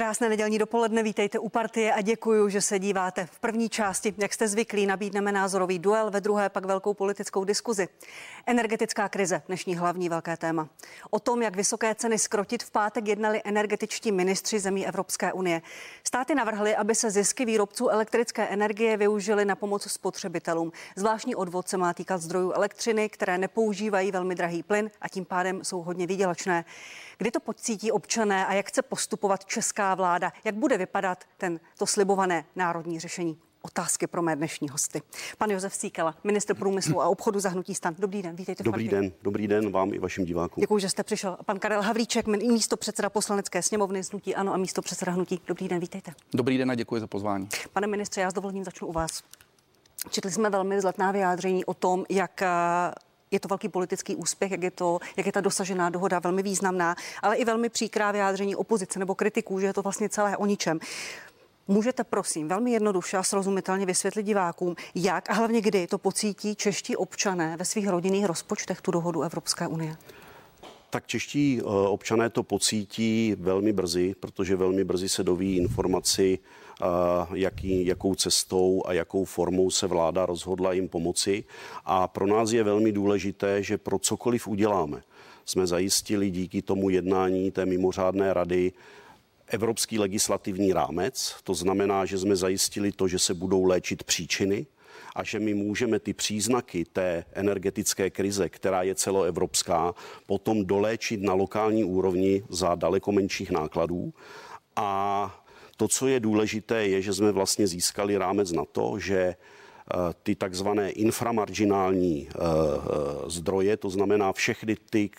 Krásné nedělní dopoledne, vítejte u partie a děkuji, že se díváte. V první části, jak jste zvyklí, nabídneme názorový duel, ve druhé pak velkou politickou diskuzi. Energetická krize, dnešní hlavní velké téma. O tom, jak vysoké ceny skrotit v pátek jednali energetičtí ministři zemí Evropské unie. Státy navrhly, aby se zisky výrobců elektrické energie využily na pomoc spotřebitelům. Zvláštní odvod se má týkat zdrojů elektřiny, které nepoužívají velmi drahý plyn a tím pádem jsou hodně výdělečné. Kdy to pocítí občané a jak chce postupovat česká vláda? Jak bude vypadat ten, to slibované národní řešení? Otázky pro mé dnešní hosty. Pan Josef Síkela, minister průmyslu a obchodu zahnutí stan. Dobrý den, vítejte. Dobrý den, dobrý den vám i vašim divákům. Děkuji, že jste přišel. Pan Karel Havlíček, místo předseda poslanecké sněmovny Znutí Ano a místo předseda hnutí. Dobrý den, vítejte. Dobrý den a děkuji za pozvání. Pane ministře, já s dovolením začnu u vás. Četli jsme velmi zlatná vyjádření o tom, jak je to velký politický úspěch, jak je, to, jak je ta dosažená dohoda velmi významná, ale i velmi příkrá vyjádření opozice nebo kritiků, že je to vlastně celé o ničem. Můžete prosím velmi jednoduše a srozumitelně vysvětlit divákům, jak a hlavně kdy to pocítí čeští občané ve svých rodinných rozpočtech tu dohodu Evropské unie? Tak čeští eh, občané to pocítí velmi brzy, protože velmi brzy se doví informaci, jaký, jakou cestou a jakou formou se vláda rozhodla jim pomoci. A pro nás je velmi důležité, že pro cokoliv uděláme, jsme zajistili díky tomu jednání té mimořádné rady evropský legislativní rámec. To znamená, že jsme zajistili to, že se budou léčit příčiny a že my můžeme ty příznaky té energetické krize, která je celoevropská, potom doléčit na lokální úrovni za daleko menších nákladů. A to, co je důležité, je, že jsme vlastně získali rámec na to, že eh, ty takzvané inframarginální eh, eh, zdroje, to znamená všechny ty,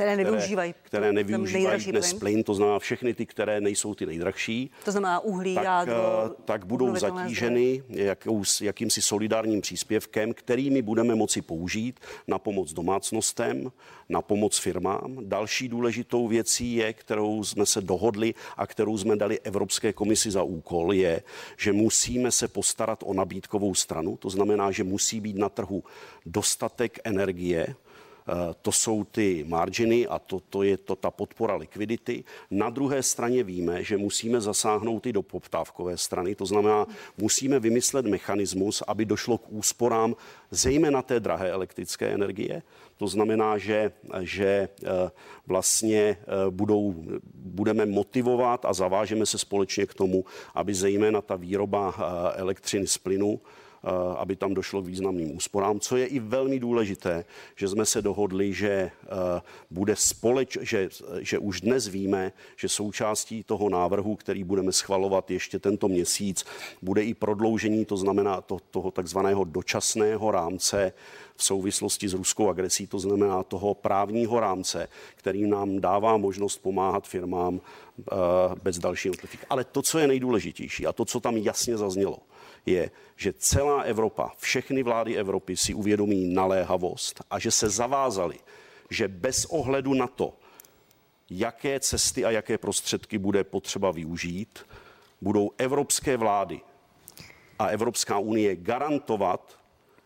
které nevyužívají, které nevyužívají dnes plyn. plyn, to znamená všechny ty, které nejsou ty nejdrahší. To znamená uhlí, tak, jádro, eh, tak budou zatíženy jakou, jakýmsi solidárním příspěvkem, kterými budeme moci použít na pomoc domácnostem, na pomoc firmám. Další důležitou věcí je, kterou jsme se dohodli a kterou jsme dali Evropské komisi za úkol, je, že musíme se postarat o nabídkovou stranu. To znamená, že musí být na trhu dostatek energie, to jsou ty marginy a to, to je to ta podpora likvidity. Na druhé straně víme, že musíme zasáhnout i do poptávkové strany, to znamená, musíme vymyslet mechanismus, aby došlo k úsporám zejména té drahé elektrické energie. To znamená, že, že eh, vlastně eh, budou, budeme motivovat a zavážeme se společně k tomu, aby zejména ta výroba elektřiny z plynu Eh, aby tam došlo k významným úsporám. Co je i velmi důležité, že jsme se dohodli, že eh, bude společ, že, že už dnes víme, že součástí toho návrhu, který budeme schvalovat ještě tento měsíc, bude i prodloužení, to znamená to, toho takzvaného dočasného rámce v souvislosti s ruskou agresí, to znamená toho právního rámce, který nám dává možnost pomáhat firmám eh, bez dalšího notifikace. Ale to, co je nejdůležitější a to, co tam jasně zaznělo, je, že celá Evropa, všechny vlády Evropy si uvědomí naléhavost a že se zavázali, že bez ohledu na to, jaké cesty a jaké prostředky bude potřeba využít, budou evropské vlády a Evropská unie garantovat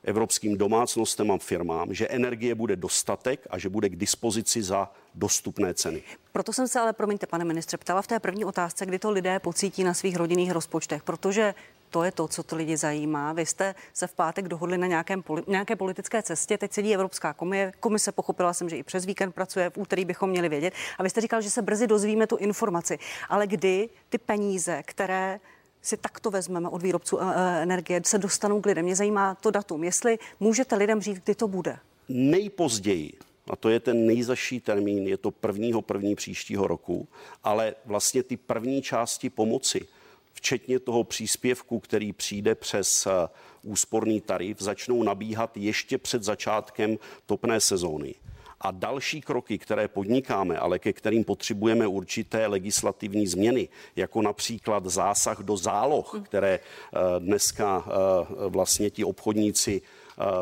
evropským domácnostem a firmám, že energie bude dostatek a že bude k dispozici za dostupné ceny. Proto jsem se ale, promiňte, pane ministře, ptala v té první otázce, kdy to lidé pocítí na svých rodinných rozpočtech, protože to je to, co to lidi zajímá. Vy jste se v pátek dohodli na nějakém, nějaké politické cestě, teď sedí Evropská komise, komise, pochopila jsem, že i přes víkend pracuje, v úterý bychom měli vědět. A vy jste říkal, že se brzy dozvíme tu informaci. Ale kdy ty peníze, které si takto vezmeme od výrobců eh, eh, energie, se dostanou k lidem. Mě zajímá to datum. Jestli můžete lidem říct, kdy to bude? Nejpozději a to je ten nejzaší termín, je to prvního první příštího roku, ale vlastně ty první části pomoci, včetně toho příspěvku, který přijde přes eh, úsporný tarif, začnou nabíhat ještě před začátkem topné sezóny a další kroky, které podnikáme, ale ke kterým potřebujeme určité legislativní změny, jako například zásah do záloh, které eh, dneska eh, vlastně ti obchodníci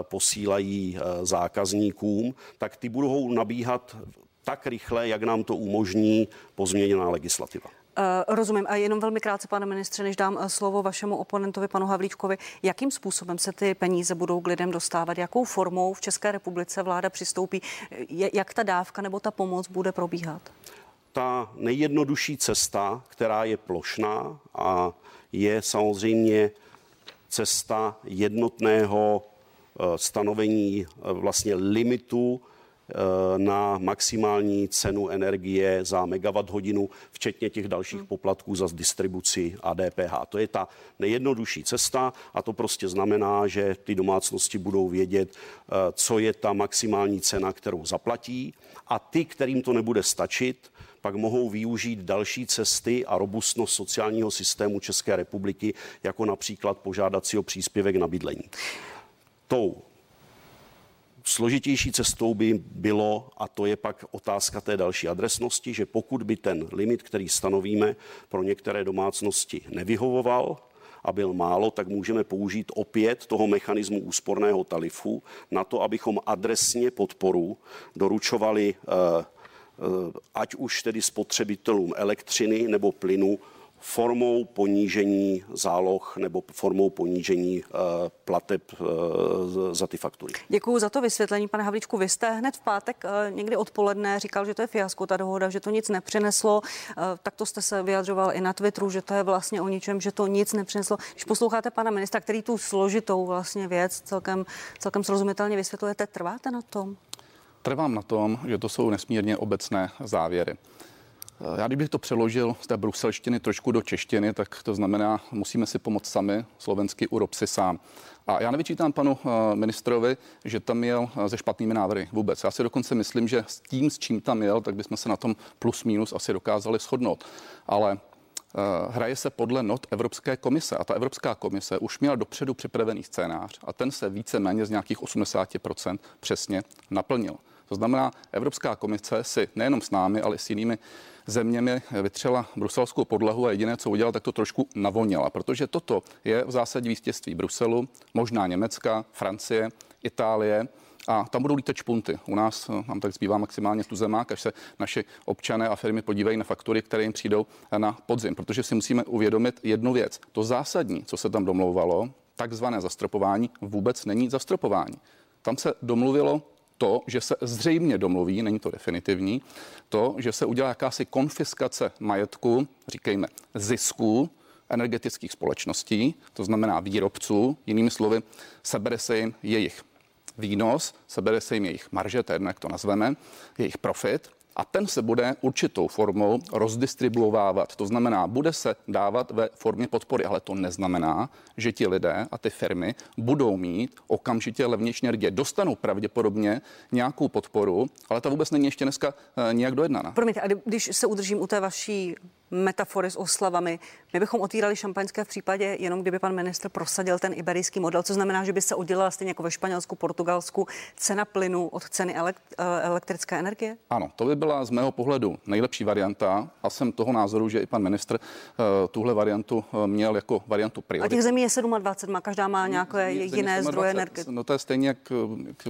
posílají zákazníkům, tak ty budou nabíhat tak rychle, jak nám to umožní pozměněná legislativa. Uh, rozumím. A jenom velmi krátce, pane ministře, než dám eh, slovo vašemu oponentovi, panu Havlíčkovi, jakým způsobem se ty peníze budou k lidem dostávat? Jakou formou v České republice vláda přistoupí? Jak ta dávka nebo ta pomoc bude probíhat? ta nejjednodušší cesta, která je plošná a je samozřejmě cesta jednotného eh, stanovení eh, vlastně limitu Eh, na maximální cenu energie za megawatt hodinu, včetně těch dalších hmm. poplatků za distribuci a DPH. To je ta nejjednodušší cesta a to prostě znamená, že ty domácnosti budou vědět, eh, co je ta maximální cena, kterou zaplatí a ty, kterým to nebude stačit, pak mohou využít další cesty a robustnost sociálního systému České republiky, jako například požádat si o příspěvek na bydlení. Tou Složitější cestou by bylo, a to je pak otázka té další adresnosti, že pokud by ten limit, který stanovíme pro některé domácnosti nevyhovoval, a byl málo, tak můžeme použít opět toho mechanismu úsporného tarifu na to, abychom adresně podporu doručovali eh, eh, ať už tedy spotřebitelům elektřiny nebo plynu formou ponížení záloh nebo formou ponížení uh, plateb uh, za ty faktury. Děkuji za to vysvětlení, pane Havličku. Vy jste hned v pátek uh, někdy odpoledne říkal, že to je fiasko, ta dohoda, že to nic nepřineslo. Tak to jste se vyjadřoval i na Twitteru, že to je vlastně o ničem, že to nic nepřineslo. Když posloucháte pana ministra, který tu složitou vlastně věc celkem, celkem srozumitelně vysvětlujete, trváte na tom? Trvám na tom, že to jsou nesmírně obecné závěry. Eh, já kdybych to přeložil z té bruselštiny trošku do češtiny, tak to znamená, musíme si pomoct sami, slovensky urob si sám. A já nevyčítám panu eh, ministrovi, že tam jel eh, se špatnými návrhy vůbec. Já si dokonce myslím, že s tím, s čím tam jel, tak bychom se na tom plus minus asi dokázali shodnout. Ale hraje se podle not Evropské komise a ta Evropská komise už měla dopředu připravený scénář a ten se více-méně z nějakých 80% přesně naplnil. To znamená, Evropská komise si nejenom s námi, ale i s jinými zeměmi vytřela bruselskou podlahu a jediné, co udělala, tak to trošku navonila, protože toto je v zásadě vítězství Bruselu, možná Německa, Francie, Itálie, a tam budou lítat špunty. U nás eh, nám tak zbývá maximálně tu zemák, až se naši občané a firmy podívají na faktury, které jim přijdou na podzim, protože si musíme uvědomit jednu věc. To zásadní, co se tam domlouvalo, takzvané zastropování, vůbec není zastropování. Tam se domluvilo to, že se zřejmě domluví, není to definitivní, to, že se udělá jakási konfiskace majetku, říkejme, zisků energetických společností, to znamená výrobců, jinými slovy, sebere se jim jejich výnos, sebere se jim jejich marže, to je jak to nazveme, jejich profit a ten se bude určitou formou rozdistribuovávat. To znamená, bude se dávat ve formě podpory, ale to neznamená, že ti lidé a ty firmy budou mít okamžitě levnější energie. Dostanou pravděpodobně nějakou podporu, ale ta vůbec není ještě dneska eh, nijak dojednaná. Promiňte, a když se udržím u té vaší metafory s oslavami. My bychom otvírali šampaňské v případě, jenom kdyby pan ministr prosadil ten iberijský model, co znamená, že by se udělala stejně jako ve Španělsku, Portugalsku cena plynu od ceny eh, elektrické energie? Ano, to by byla z mého pohledu nejlepší varianta a jsem toho názoru, že i pan ministr uh, tuhle variantu uh, měl jako variantu priority. A těch zemí je 27, má každá má nějaké jiné zdroje energie. No to je stejně, jak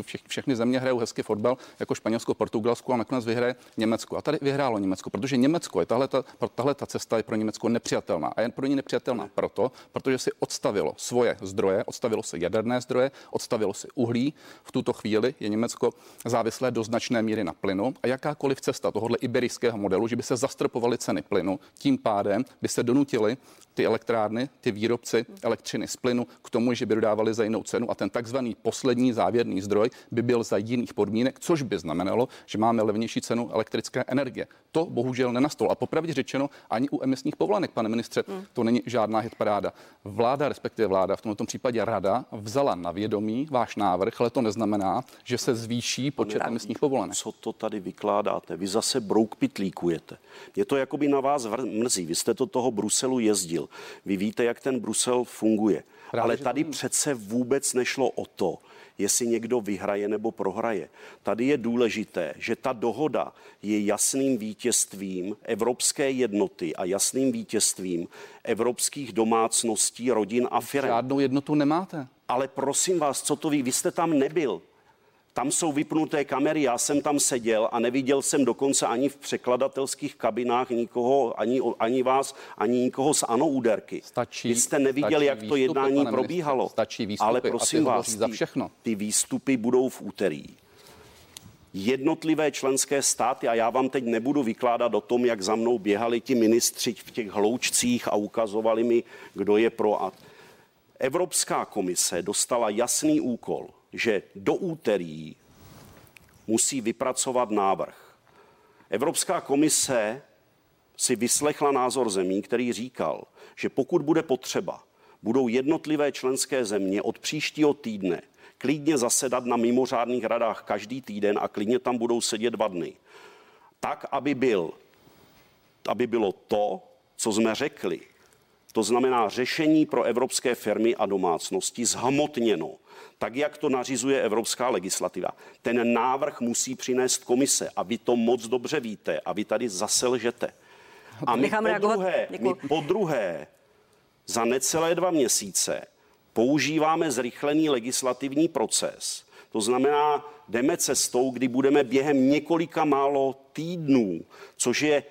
vše, všechny země hrajou hezky fotbal, jako Španělsko, Portugalsko a nakonec vyhraje Německo. A tady vyhrálo Německo, protože Německo je tahle, ta, tahle tahle ta cesta je pro Německo nepřijatelná. A je pro ně nepřijatelná proto, protože si odstavilo svoje zdroje, odstavilo se jaderné zdroje, odstavilo si uhlí. V tuto chvíli je Německo závislé do značné míry na plynu a jakákoliv cesta tohohle iberijského modelu, že by se zastropovaly ceny plynu, tím pádem by se donutili ty elektrárny, ty výrobci elektřiny z plynu k tomu, že by dodávali za jinou cenu a ten takzvaný poslední závěrný zdroj by byl za jiných podmínek, což by znamenalo, že máme levnější cenu elektrické energie. To bohužel nenastalo. A popravdě řečeno, ani u emisních povolenek, pane ministře, hmm. to není žádná hitparáda. Vláda, respektive vláda, v tomto případě rada, vzala na vědomí váš návrh, ale to neznamená, že se zvýší počet pane, emisních povolenek. Co to tady vykládáte? Vy zase brouk pitlíkujete. Je to jakoby na vás mrzí. Vy jste to toho Bruselu jezdil. Vy víte, jak ten Brusel funguje. Právě, Ale tady přece vůbec nešlo o to, jestli někdo vyhraje nebo prohraje. Tady je důležité, že ta dohoda je jasným vítězstvím evropské jednoty a jasným vítězstvím evropských domácností, rodin a firm. Žádnou jednotu nemáte. Ale prosím vás, co to ví? Vy jste tam nebyl. Tam jsou vypnuté kamery, já jsem tam seděl a neviděl jsem dokonce ani v překladatelských kabinách nikoho, ani, ani vás, ani nikoho z ANO úderky. Stačí, Vy jste neviděl, jak výstupy, to jednání probíhalo. Stačí výstupy, Ale prosím vás, za všechno. Ty, ty výstupy budou v úterý. jednotlivé členské státy, a já vám teď nebudu vykládat o tom, jak za mnou běhali ti ministři v těch hloučcích a ukazovali mi, kdo je pro a Evropská komise dostala jasný úkol, že do úterý musí vypracovat návrh. Evropská komise si vyslechla názor zemí, který říkal, že pokud bude potřeba, budou jednotlivé členské země od příštího týdne klidně zasedat na mimořádných radách každý týden a klidně tam budou sedět dva dny. Tak, aby, byl, aby bylo to, co jsme řekli, to znamená řešení pro evropské firmy a domácnosti zhmotněno, tak jak to nařizuje evropská legislativa. Ten návrh musí přinést komise a vy to moc dobře víte a vy tady zase lžete. A my po, druhé, my po druhé za necelé dva měsíce používáme zrychlený legislativní proces. To znamená, jdeme cestou, kdy budeme během několika málo týdnů, což je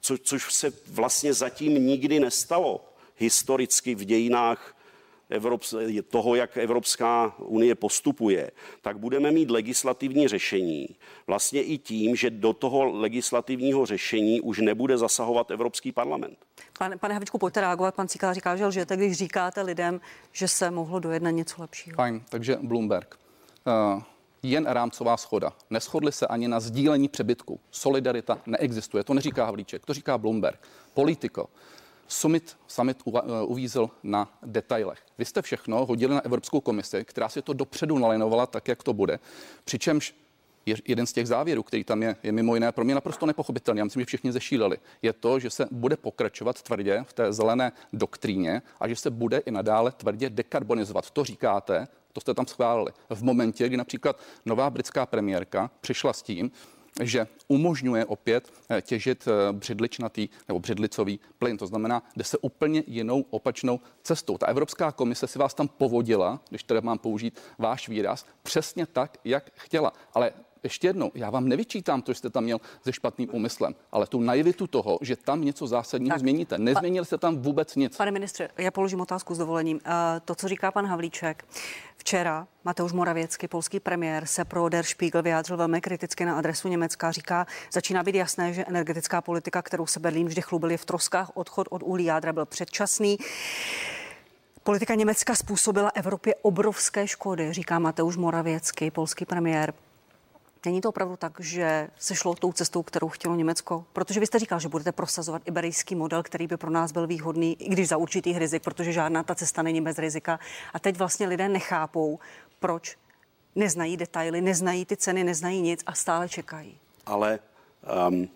co, což se vlastně zatím nikdy nestalo historicky v dějinách Evrop- toho, jak Evropská unie postupuje, tak budeme mít legislativní řešení. Vlastně i tím, že do toho legislativního řešení už nebude zasahovat Evropský parlament. Pane, pane Havličku, pojďte reagovat. Pan Cíkal říká, že lžete, když říkáte lidem, že se mohlo dojednat něco lepšího. Fajn, takže Bloomberg. Uh, jen rámcová schoda. Neschodli se ani na sdílení přebytku. Solidarita neexistuje. To neříká Havlíček, to říká Bloomberg. Politiko. Summit, summit eh, uvízl na detailech. Vy jste všechno hodili na Evropskou komisi, která si to dopředu nalinovala tak, jak to bude. Přičemž je jeden z těch závěrů, který tam je, je mimo jiné pro mě naprosto nepochopitelný. Já myslím, že všichni zešíleli. Je to, že se bude pokračovat tvrdě v té zelené doktríně a že se bude i nadále tvrdě dekarbonizovat. To říkáte, to jste tam schválili. V momentě, kdy například nová britská premiérka přišla s tím, že umožňuje opět eh, těžit eh, břidličnatý nebo břidlicový plyn. To znamená, jde se úplně jinou opačnou cestou. Ta Evropská komise si vás tam povodila, když teda mám použít váš výraz, přesně tak, jak chtěla. Ale ještě jednou, já vám nevyčítám to, že jste tam měl se špatným úmyslem, ale tu naivitu toho, že tam něco zásadního tak, změníte. Nezměnili jste tam vůbec nic. Pane ministře, já položím otázku s dovolením. Uh, to, co říká pan Havlíček, včera Mateusz Moravěcky, polský premiér, se pro Der Spiegel vyjádřil velmi kriticky na adresu Německa. Říká, začíná být jasné, že energetická politika, kterou se Berlín vždy chlubil, je v troskách. Odchod od uhlí jádra byl předčasný. Politika Německa způsobila Evropě obrovské škody, říká Mateusz Moravěcky, polský premiér. Není to opravdu tak, že se šlo tou cestou, kterou chtělo Německo? Protože vy jste říkal, že budete prosazovat iberijský model, který by pro nás byl výhodný, i když za určitých rizik, protože žádná ta cesta není bez rizika. A teď vlastně lidé nechápou, proč neznají detaily, neznají ty ceny, neznají nic a stále čekají. Ale um,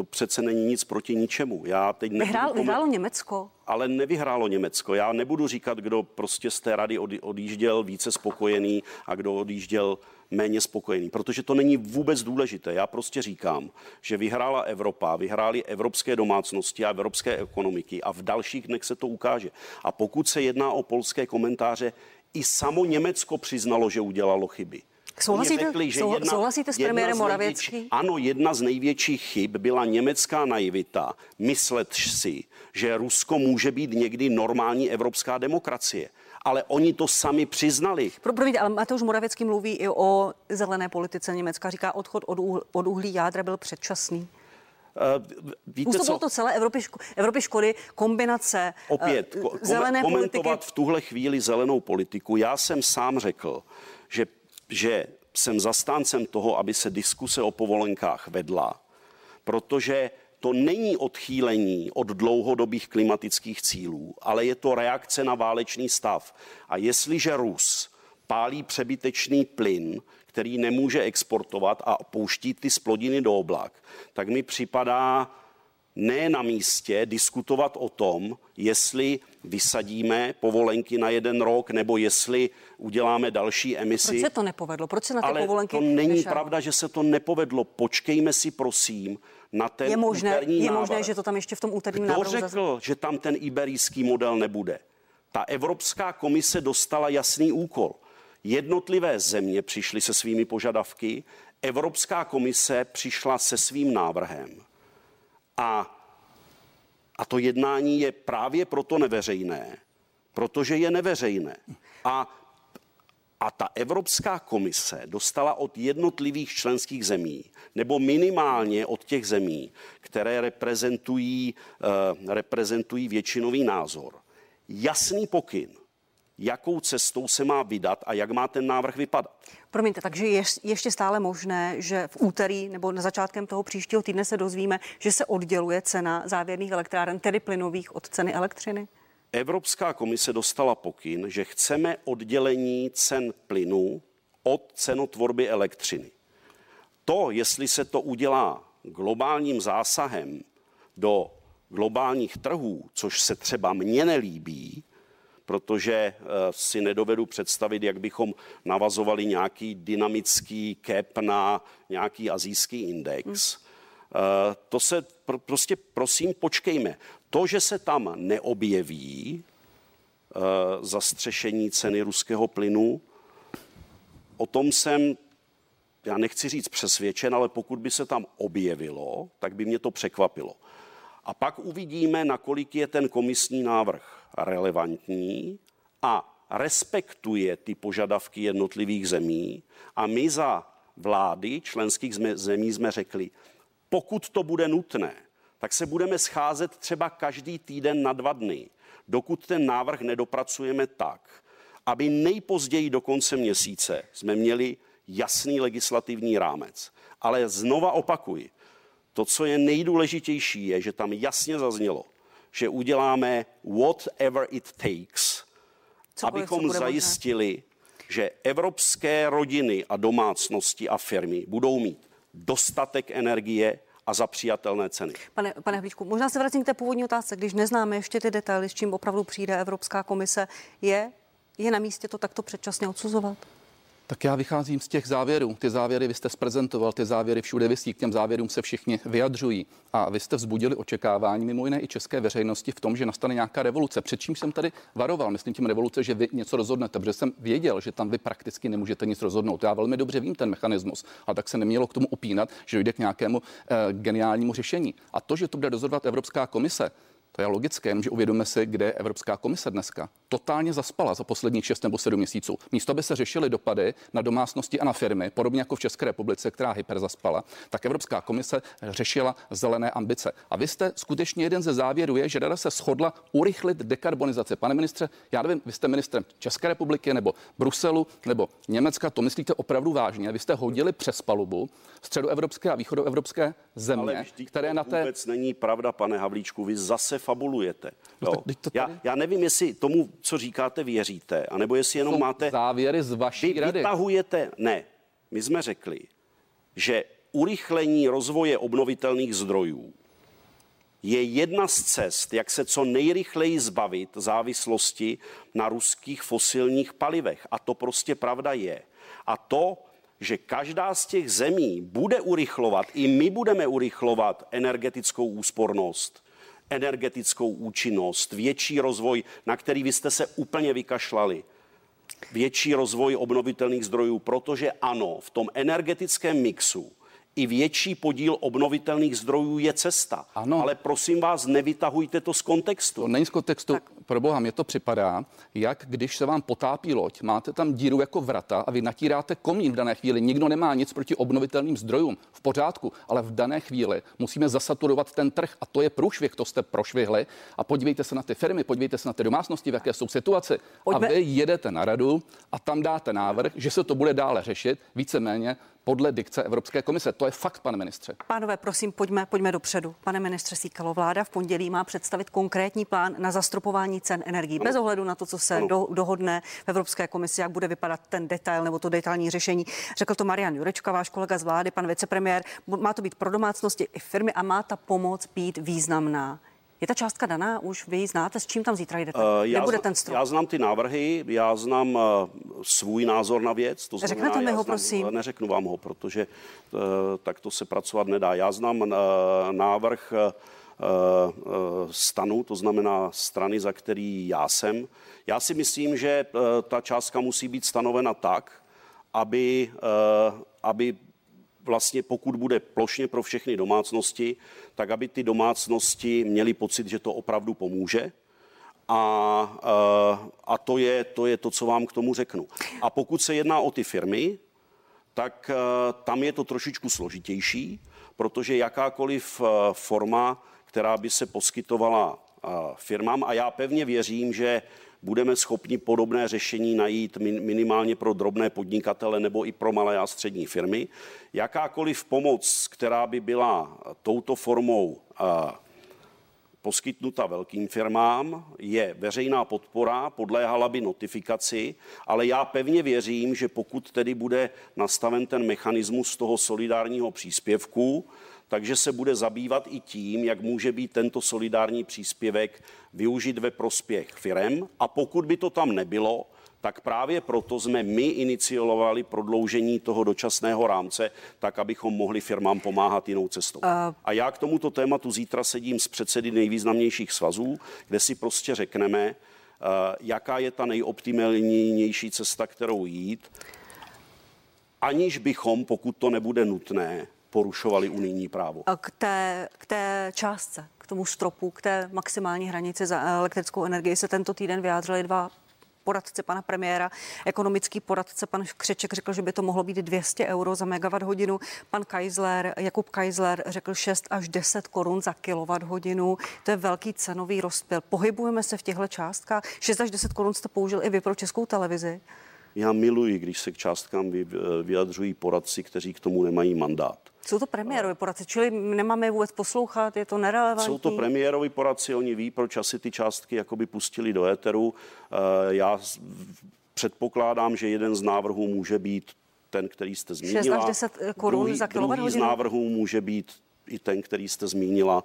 to přece není nic proti ničemu. Já teď Vyhrál, vyhrálo Německo. Ale nevyhrálo Německo. Já nebudu říkat, kdo prostě z té rady odjížděl více spokojený a kdo odjížděl méně spokojený, protože to není vůbec důležité. Já prostě říkám, že vyhrála Evropa, vyhrály evropské domácnosti a evropské ekonomiky a v dalších dnech se to ukáže. A pokud se jedná o polské komentáře, i samo Německo přiznalo, že udělalo chyby. Souhlasíte, řekli, že jedna, souhlasíte s premiérem Moravěckým? Ano, jedna z největších chyb byla německá naivita. Myslet si, že Rusko může být někdy normální evropská demokracie ale oni to sami přiznali. Pro, promiňte, ale Mateusz Moravěcký mluví i o zelené politice Německa. Říká, odchod od, uhl, od uhlí jádra byl předčasný. Uh, víte co? to celé Evropy, ško- Evropy škody, kombinace Opět, uh, zelené komentovat politiky. v tuhle chvíli zelenou politiku. Já jsem sám řekl, že, že jsem zastáncem toho, aby se diskuse o povolenkách vedla, protože to není odchýlení od dlouhodobých klimatických cílů, ale je to reakce na válečný stav. A jestliže Rus pálí přebytečný plyn, který nemůže exportovat a pouští ty splodiny do oblak, tak mi připadá ne na místě diskutovat o tom, jestli vysadíme povolenky na jeden rok, nebo jestli uděláme další emisi. Proč se to nepovedlo? Proč se na ty Ale povolenky to není nešel? pravda, že se to nepovedlo. Počkejme si, prosím, na ten je možné, Je možné, že to tam ještě v tom úterním Kdo návrhu řekl, zase... že tam ten iberijský model nebude? Ta Evropská komise dostala jasný úkol. Jednotlivé země přišly se svými požadavky, Evropská komise přišla se svým návrhem. A, a to jednání je právě proto neveřejné, protože je neveřejné. A A ta Evropská komise dostala od jednotlivých členských zemí, nebo minimálně od těch zemí, které reprezentují, uh, reprezentují většinový názor, jasný pokyn, jakou cestou se má vydat a jak má ten návrh vypadat. Promiňte, takže je ještě stále možné, že v úterý nebo na začátkem toho příštího týdne se dozvíme, že se odděluje cena závěrných elektráren, tedy plynových, od ceny elektřiny? Evropská komise dostala pokyn, že chceme oddělení cen plynu od cenotvorby elektřiny. To, jestli se to udělá globálním zásahem do globálních trhů, což se třeba mně nelíbí, protože eh, si nedovedu představit, jak bychom navazovali nějaký dynamický cap na nějaký azijský index. Hmm. To se pr- prostě prosím počkejme. To, že se tam neobjeví uh, zastřešení ceny ruského plynu, o tom jsem, já nechci říct přesvědčen, ale pokud by se tam objevilo, tak by mě to překvapilo. A pak uvidíme, nakolik je ten komisní návrh relevantní a respektuje ty požadavky jednotlivých zemí. A my za vlády členských zemí jsme řekli, pokud to bude nutné, tak se budeme scházet třeba každý týden na dva dny, dokud ten návrh nedopracujeme tak, aby nejpozději do konce měsíce jsme měli jasný legislativní rámec. Ale znova opakuji, to, co je nejdůležitější, je, že tam jasně zaznělo, že uděláme whatever it takes, Cokoliv, abychom zajistili, možné. že evropské rodiny a domácnosti a firmy budou mít dostatek energie a za přijatelné ceny. Pane, pane Hlíčku, možná se vracím k té původní otázce. Když neznáme ještě ty detaily, s čím opravdu přijde Evropská komise, je, je na místě to takto předčasně odsuzovat? Tak já vycházím z těch závěrů. Ty závěry vy jste zprezentoval, ty závěry všude vysí, k těm závěrům se všichni vyjadřují. A vy jste vzbudili očekávání mimo jiné i české veřejnosti v tom, že nastane nějaká revoluce. Před čím jsem tady varoval, myslím tím revoluce, že vy něco rozhodnete, protože jsem věděl, že tam vy prakticky nemůžete nic rozhodnout. Já velmi dobře vím ten mechanismus, a tak se nemělo k tomu upínat, že dojde k nějakému eh, geniálnímu řešení. A to, že to bude rozhodovat Evropská komise, to je logické, že uvědomíme si, kde je Evropská komise dneska. Totálně zaspala za posledních 6 nebo 7 měsíců. Místo, aby se řešily dopady na domácnosti a na firmy, podobně jako v České republice, která hyper zaspala, tak Evropská komise řešila zelené ambice. A vy jste skutečně jeden ze závěrů je, že rada se shodla urychlit dekarbonizaci. Pane ministře, já nevím, vy jste ministrem České republiky nebo Bruselu nebo Německa, to myslíte opravdu vážně? Vy jste hodili přes palubu středoevropské a východoevropské země, Ale které na té... vůbec není pravda, pane Havlíčku, vy zase fabulujete. No, jo. To já, já nevím, jestli tomu, co říkáte, věříte, anebo jestli jenom Jsou máte... Závěry z vaší vy, rady. Vytahujete... Ne, my jsme řekli, že urychlení rozvoje obnovitelných zdrojů je jedna z cest, jak se co nejrychleji zbavit závislosti na ruských fosilních palivech. A to prostě pravda je. A to, že každá z těch zemí bude urychlovat, i my budeme urychlovat energetickou úspornost, energetickou účinnost, větší rozvoj, na který vy jste se úplně vykašlali. Větší rozvoj obnovitelných zdrojů, protože ano, v tom energetickém mixu i větší podíl obnovitelných zdrojů je cesta. Ano. Ale prosím vás, nevytahujte to z kontextu. To není z kontextu. Tak. Pro boha, mě to připadá, jak když se vám potápí loď, máte tam díru jako vrata a vy natíráte komín v dané chvíli. Nikdo nemá nic proti obnovitelným zdrojům. V pořádku, ale v dané chvíli musíme zasaturovat ten trh a to je průšvih, to jste prošvihli. A podívejte se na ty firmy, podívejte se na ty domácnosti, v jaké jsou situaci. Pojďme. A vy jedete na radu a tam dáte návrh, že se to bude dále řešit, víceméně podle dikce Evropské komise. To je fakt, pane ministře. Pánové, prosím, pojďme, pojďme dopředu. Pane ministře Síkalo, vláda v pondělí má představit konkrétní plán na zastropování cen energií. Bez ohledu na to, co se do, dohodne v Evropské komisi, jak bude vypadat ten detail nebo to detailní řešení. Řekl to Marian Jurečka, váš kolega z vlády, pan vicepremiér. Má to být pro domácnosti i firmy a má ta pomoc být významná. Je ta částka daná? Už vy ji znáte, s čím tam zítra jdete? Uh, já, Nebude ten strop? Já znám ty návrhy, já znám uh, svůj názor na věc. To znamená, Řeknete mi ho, znám, prosím. Neřeknu vám ho, protože uh, tak to se pracovat nedá. Já znám uh, návrh uh, stanu, to znamená strany, za který já jsem. Já si myslím, že uh, ta částka musí být stanovena tak, aby, uh, aby vlastně pokud bude plošně pro všechny domácnosti, tak aby ty domácnosti měly pocit, že to opravdu pomůže A, a to, je, to je to, co vám k tomu řeknu. A pokud se jedná o ty firmy, tak tam je to trošičku složitější, protože jakákoliv forma, která by se poskytovala firmám, a já pevně věřím, že budeme schopni podobné řešení najít minimálně pro drobné podnikatele nebo i pro malé a střední firmy. Jakákoliv pomoc, která by byla touto formou poskytnuta velkým firmám, je veřejná podpora, podléhala by notifikaci, ale já pevně věřím, že pokud tedy bude nastaven ten mechanismus toho solidárního příspěvku, takže se bude zabývat i tím, jak může být tento solidární příspěvek využit ve prospěch firem. A pokud by to tam nebylo, tak právě proto jsme my iniciovali prodloužení toho dočasného rámce, tak abychom mohli firmám pomáhat jinou cestou. A já k tomuto tématu zítra sedím s předsedy nejvýznamnějších svazů, kde si prostě řekneme, jaká je ta nejoptimálnější cesta, kterou jít, aniž bychom, pokud to nebude nutné, porušovali unijní právo. K té, k té částce, k tomu stropu, k té maximální hranici za elektrickou energii se tento týden vyjádřili dva poradce pana premiéra, ekonomický poradce pan Křeček řekl, že by to mohlo být 200 euro za megawatt hodinu. Pan Kaisler, Jakub Kaisler řekl 6 až 10 korun za kilowatt hodinu. To je velký cenový rozpil. Pohybujeme se v těchto částkách. 6 až 10 korun jste použil i vy pro českou televizi. Já miluji, když se k částkám vyjadřují poradci, kteří k tomu nemají mandát. Jsou to premiérovi poradci, čili nemáme je vůbec poslouchat, je to nerelevantní? Jsou to premiérovi poradci, oni ví, proč asi ty částky jakoby pustili do éteru. Eh, já předpokládám, že jeden z návrhů může být ten, který jste zmínila. 6 až 10 korun druhý, za kilowatt Druhý z návrhů může být i ten, který jste zmínila.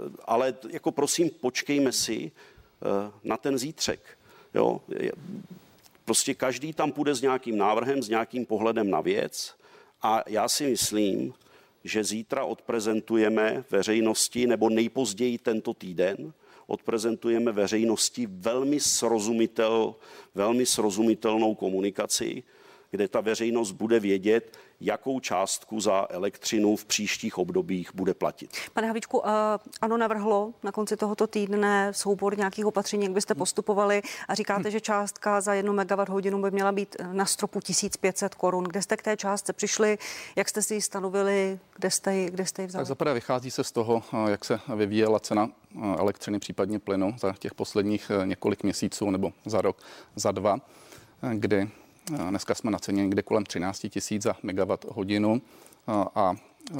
Eh, ale jako prosím, počkejme si eh, na ten zítřek. Jo? Prostě každý tam půjde s nějakým návrhem, s nějakým pohledem na věc a já si myslím, že zítra odprezentujeme veřejnosti, nebo nejpozději tento týden, odprezentujeme veřejnosti velmi, srozumitel, velmi srozumitelnou komunikaci, kde ta veřejnost bude vědět, jakou částku za elektřinu v příštích obdobích bude platit. Pane Havíčku, ano, navrhlo na konci tohoto týdne soubor nějakých opatření, jak byste postupovali a říkáte, že částka za jednu megawatt hodinu by měla být na stropu 1500 korun. Kde jste k té částce přišli, jak jste si ji stanovili, kde jste ji, kde jste ji vzali? Tak zaprvé vychází se z toho, jak se vyvíjela cena elektřiny, případně plynu za těch posledních několik měsíců nebo za rok, za dva, kdy Dneska jsme na ceně někde kolem 13 tisíc za megawatt hodinu a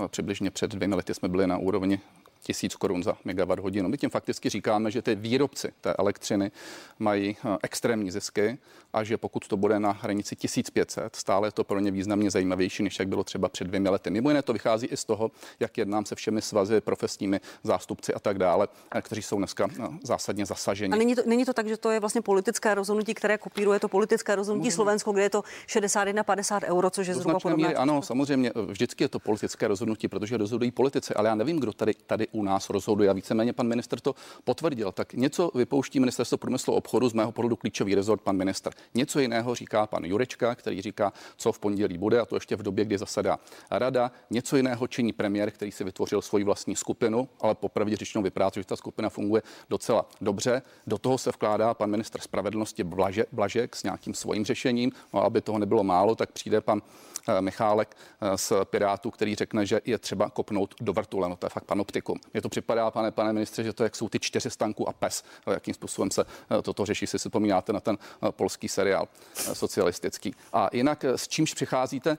přibližně před dvěmi lety jsme byli na úrovni tisíc korun za megawatt hodinu. My tím fakticky říkáme, že ty výrobci té elektřiny mají eh, extrémní zisky a že pokud to bude na hranici 1500, stále je to pro ně významně zajímavější, než jak bylo třeba před dvěmi lety. Mimo jiné to vychází i z toho, jak jednám se všemi svazy, profesními zástupci a tak dále, eh, kteří jsou dneska eh, zásadně zasaženi. A není to, není to tak, že to je vlastně politické rozhodnutí, které kopíruje to politické rozhodnutí Můžeme. Slovensko, kde je to 61-50 euro, což je zhruba podobné. Ano, samozřejmě, vždycky je to politické rozhodnutí, protože rozhodují politici, ale já nevím, kdo tady, tady u nás rozhoduje a víceméně pan minister to potvrdil. Tak něco vypouští ministerstvo průmyslu obchodu, z mého pohledu klíčový rezort pan minister. Něco jiného říká pan Jurečka, který říká, co v pondělí bude, a to ještě v době, kdy zasedá rada. Něco jiného činí premiér, který si vytvořil svoji vlastní skupinu, ale popravdě řečeno vypadá, že ta skupina funguje docela dobře. Do toho se vkládá pan minister spravedlnosti Blaže, Blažek s nějakým svým řešením. No, aby toho nebylo málo, tak přijde pan eh, Michálek eh, z Pirátu, který řekne, že je třeba kopnout do vrtule. No to je fakt panoptikum. Mě to připadá, pane, pane ministře, že to jak jsou ty čtyři stanku a pes, jakým způsobem se eh, toto řeší, si vzpomínáte na ten eh, polský seriál eh, socialistický. A jinak s čímž přicházíte,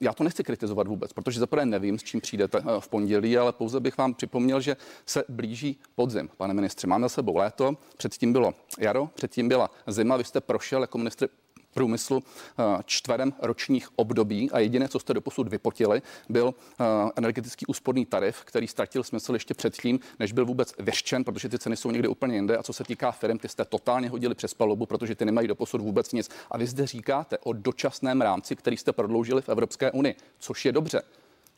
já to nechci kritizovat vůbec, protože zaprvé nevím, s čím přijdete v pondělí, ale pouze bych vám připomněl, že se blíží podzim. Pane ministře, máme za sebou léto, předtím bylo jaro, předtím byla zima, vy jste prošel jako ministr průmyslu eh, čtverem ročních období a jediné, co jste doposud vypotili, byl eh, energetický úsporný tarif, který ztratil smysl ještě předtím, než byl vůbec vyřčen, protože ty ceny jsou někde úplně jinde. A co se týká firm, ty jste totálně hodili přes palubu, protože ty nemají doposud vůbec nic. A vy zde říkáte o dočasném rámci, který jste prodloužili v Evropské unii, což je dobře.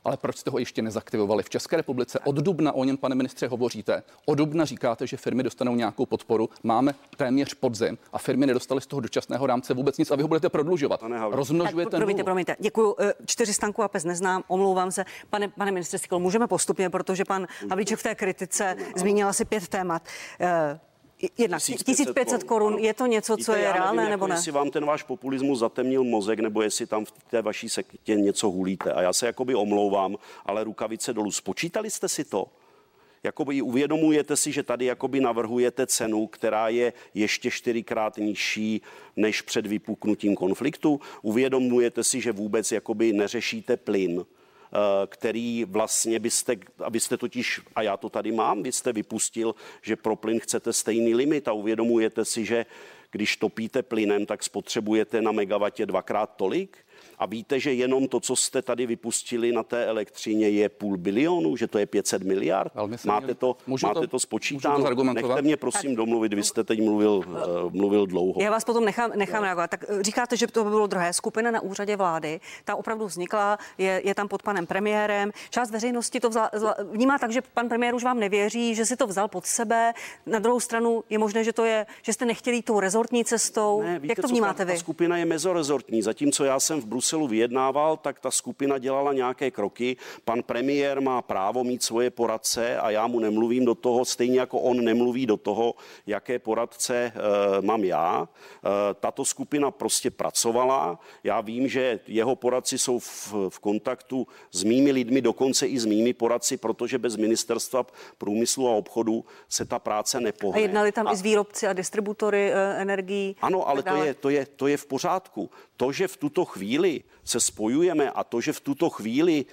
Ale proč jste ho ještě nezaktivovali v České republice? Od dubna o něm, pane ministře, hovoříte. Od dubna říkáte, že firmy dostanou nějakou podporu. Máme téměř podzim a firmy nedostaly z toho dočasného rámce vůbec nic a vy ho budete prodlužovat. Rozmnožujete. Promiňte, promiňte. Děkuji. Eh, čtyři stanku a pes neznám, omlouvám se. Pane, pane ministře Sikl, můžeme postupně, protože pan Havlíček v té kritice zmínil asi pět témat. Jednak 1500, 1500 korun, je to něco, co Víte, je reálné nevím, nebo jako, ne? Jestli vám ten váš populismus zatemnil mozek, nebo jestli tam v té vaší sektě něco hulíte. A já se jakoby omlouvám, ale rukavice dolů. Spočítali jste si to? Jakoby uvědomujete si, že tady jakoby navrhujete cenu, která je ještě čtyřikrát nižší než před vypuknutím konfliktu? Uvědomujete si, že vůbec jakoby neřešíte plyn? Eh, který vlastně byste, abyste totiž, a já to tady mám, vy jste vypustil, že pro plyn chcete stejný limit a uvědomujete si, že když topíte plynem, tak spotřebujete na megavatě dvakrát tolik? A víte, že jenom to, co jste tady vypustili na té elektřině, je půl bilionu, že to je 500 miliard? Máte to, máte to, to spočítáno? To Nechte mě prosím tak. domluvit, vy jste teď mluvil, uh, mluvil dlouho. Já vás potom nechám, nechám reagovat. Tak eh, říkáte, že to by bylo druhé. Skupina na úřadě vlády, ta opravdu vznikla, je, je tam pod panem premiérem. Část veřejnosti to vzal, vnímá tak, že pan premiér už vám nevěří, že si to vzal pod sebe. Na druhou stranu je možné, že to je, že jste nechtěli tou rezortní cestou. Ne, víte, Jak to vnímáte co, ta, vy? Ta skupina je mezorezortní, zatímco já jsem v Bruselu Bruselu vyjednával, tak ta skupina dělala nějaké kroky. Pan premiér má právo mít svoje poradce a já mu nemluvím do toho, stejně jako on nemluví do toho, jaké poradce e, mám já. E, tato skupina prostě pracovala. Já vím, že jeho poradci jsou v, v kontaktu s mými lidmi, dokonce i s mými poradci, protože bez ministerstva průmyslu a obchodu se ta práce nepohne. A jednali tam a... i s výrobci a distributory e, energií? Ano, ale to je, to, je, to je v pořádku. To, že v tuto chvíli se spojujeme a to, že v tuto chvíli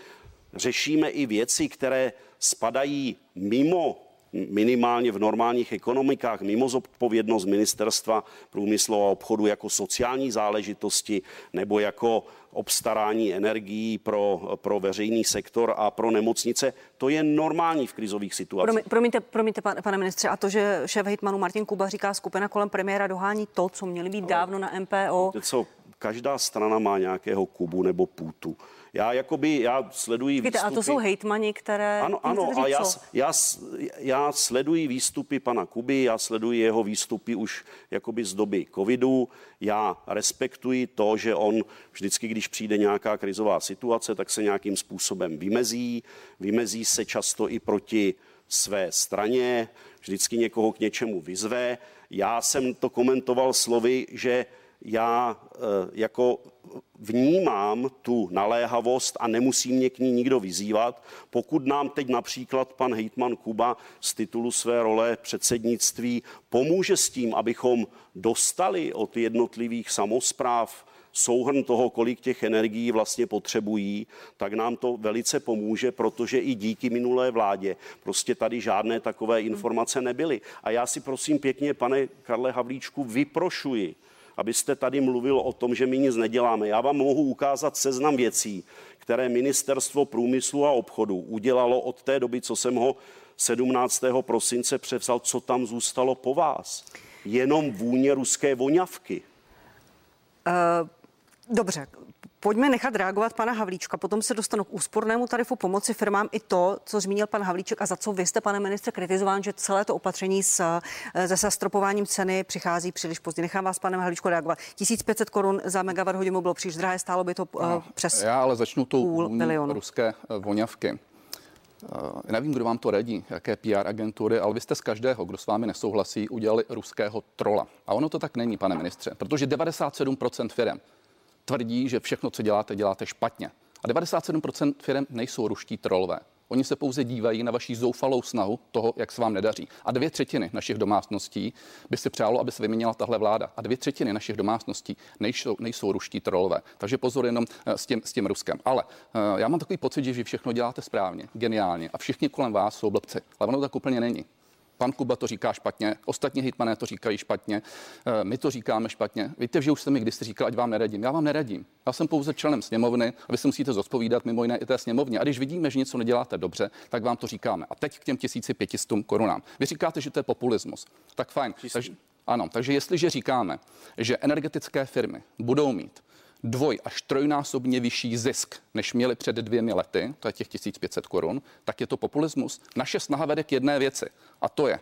řešíme i věci, které spadají mimo minimálně v normálních ekonomikách mimo zodpovědnost ministerstva průmyslu a obchodu jako sociální záležitosti nebo jako obstarání energií pro, pro veřejný sektor a pro nemocnice. To je normální v krizových situacích. Promiňte, promiňte pane, pane ministře, a to, že šéf hejtmanu Martin Kuba říká, skupina kolem premiéra dohání to, co měli být dávno na MPO. Co, každá strana má nějakého kubu nebo půtu. Já jakoby, já sleduji Víte, výstupy... a to jsou hejtmani, které... Ano, ano, a já, já, já sleduji výstupy pana Kuby, já sleduji jeho výstupy už jakoby z doby covidu. Já respektuji to, že on vždycky, když přijde nějaká krizová situace, tak se nějakým způsobem vymezí. Vymezí se často i proti své straně, vždycky někoho k něčemu vyzve. Já jsem to komentoval slovy, že já eh, jako vnímám tu naléhavost a nemusí mě k ní nikdo vyzývat. Pokud nám teď například pan hejtman Kuba z titulu své role předsednictví pomůže s tím, abychom dostali od jednotlivých samozpráv souhrn toho, kolik těch energií vlastně potřebují, tak nám to velice pomůže, protože i díky minulé vládě prostě tady žádné takové informace nebyly. A já si prosím pěkně, pane Karle Havlíčku, vyprošuji, abyste tady mluvil o tom, že my nic neděláme. Já vám mohu ukázat seznam věcí, které ministerstvo průmyslu a obchodu udělalo od té doby, co jsem ho 17. prosince převzal, co tam zůstalo po vás. Jenom vůně ruské voňavky. Uh, dobře, Pojďme nechat reagovat pana Havlíčka, potom se dostanu k úspornému tarifu pomoci firmám i to, co zmínil pan Havlíček a za co vy jste, pane ministře, kritizován, že celé to opatření s, se zastropováním ceny přichází příliš pozdě. Nechám vás, pane Havlíčku, reagovat. 1500 korun za megawatt hodinu bylo příliš drahé, stálo by to no, uh, přes Já ale začnu tou ruské eh, voňavky. Eh, nevím, kdo vám to radí, jaké PR agentury, ale vy jste z každého, kdo s vámi nesouhlasí, udělali ruského trola. A ono to tak není, pane ministře, protože 97% firm tvrdí, že všechno, co děláte, děláte špatně. A 97% firm nejsou ruští trolové. Oni se pouze dívají na vaši zoufalou snahu toho, jak se vám nedaří. A dvě třetiny našich domácností by si přálo, aby se vyměnila tahle vláda. A dvě třetiny našich domácností nejsou, nejsou ruští trolové. Takže pozor jenom eh, s tím, s tím Ruskem. Ale uh, já mám takový pocit, že všechno děláte správně, geniálně a všichni kolem vás jsou blbci. Ale ono tak úplně není. Pan Kuba to říká špatně, ostatní hitmané to říkají špatně, eh, my to říkáme špatně. Víte, že už jste mi kdysi říkal, ať vám neradím. Já vám neradím. Já jsem pouze členem sněmovny a vy se musíte zodpovídat mimo jiné i té sněmovně. A když vidíme, že něco neděláte dobře, tak vám to říkáme. A teď k těm 1500 korunám. Vy říkáte, že to je populismus. Tak fajn. Takže, ano, takže jestliže říkáme, že energetické firmy budou mít dvoj až trojnásobně vyšší zisk, než měli před dvěmi lety, to je těch 1500 korun, tak je to populismus. Naše snaha vede k jedné věci a to je,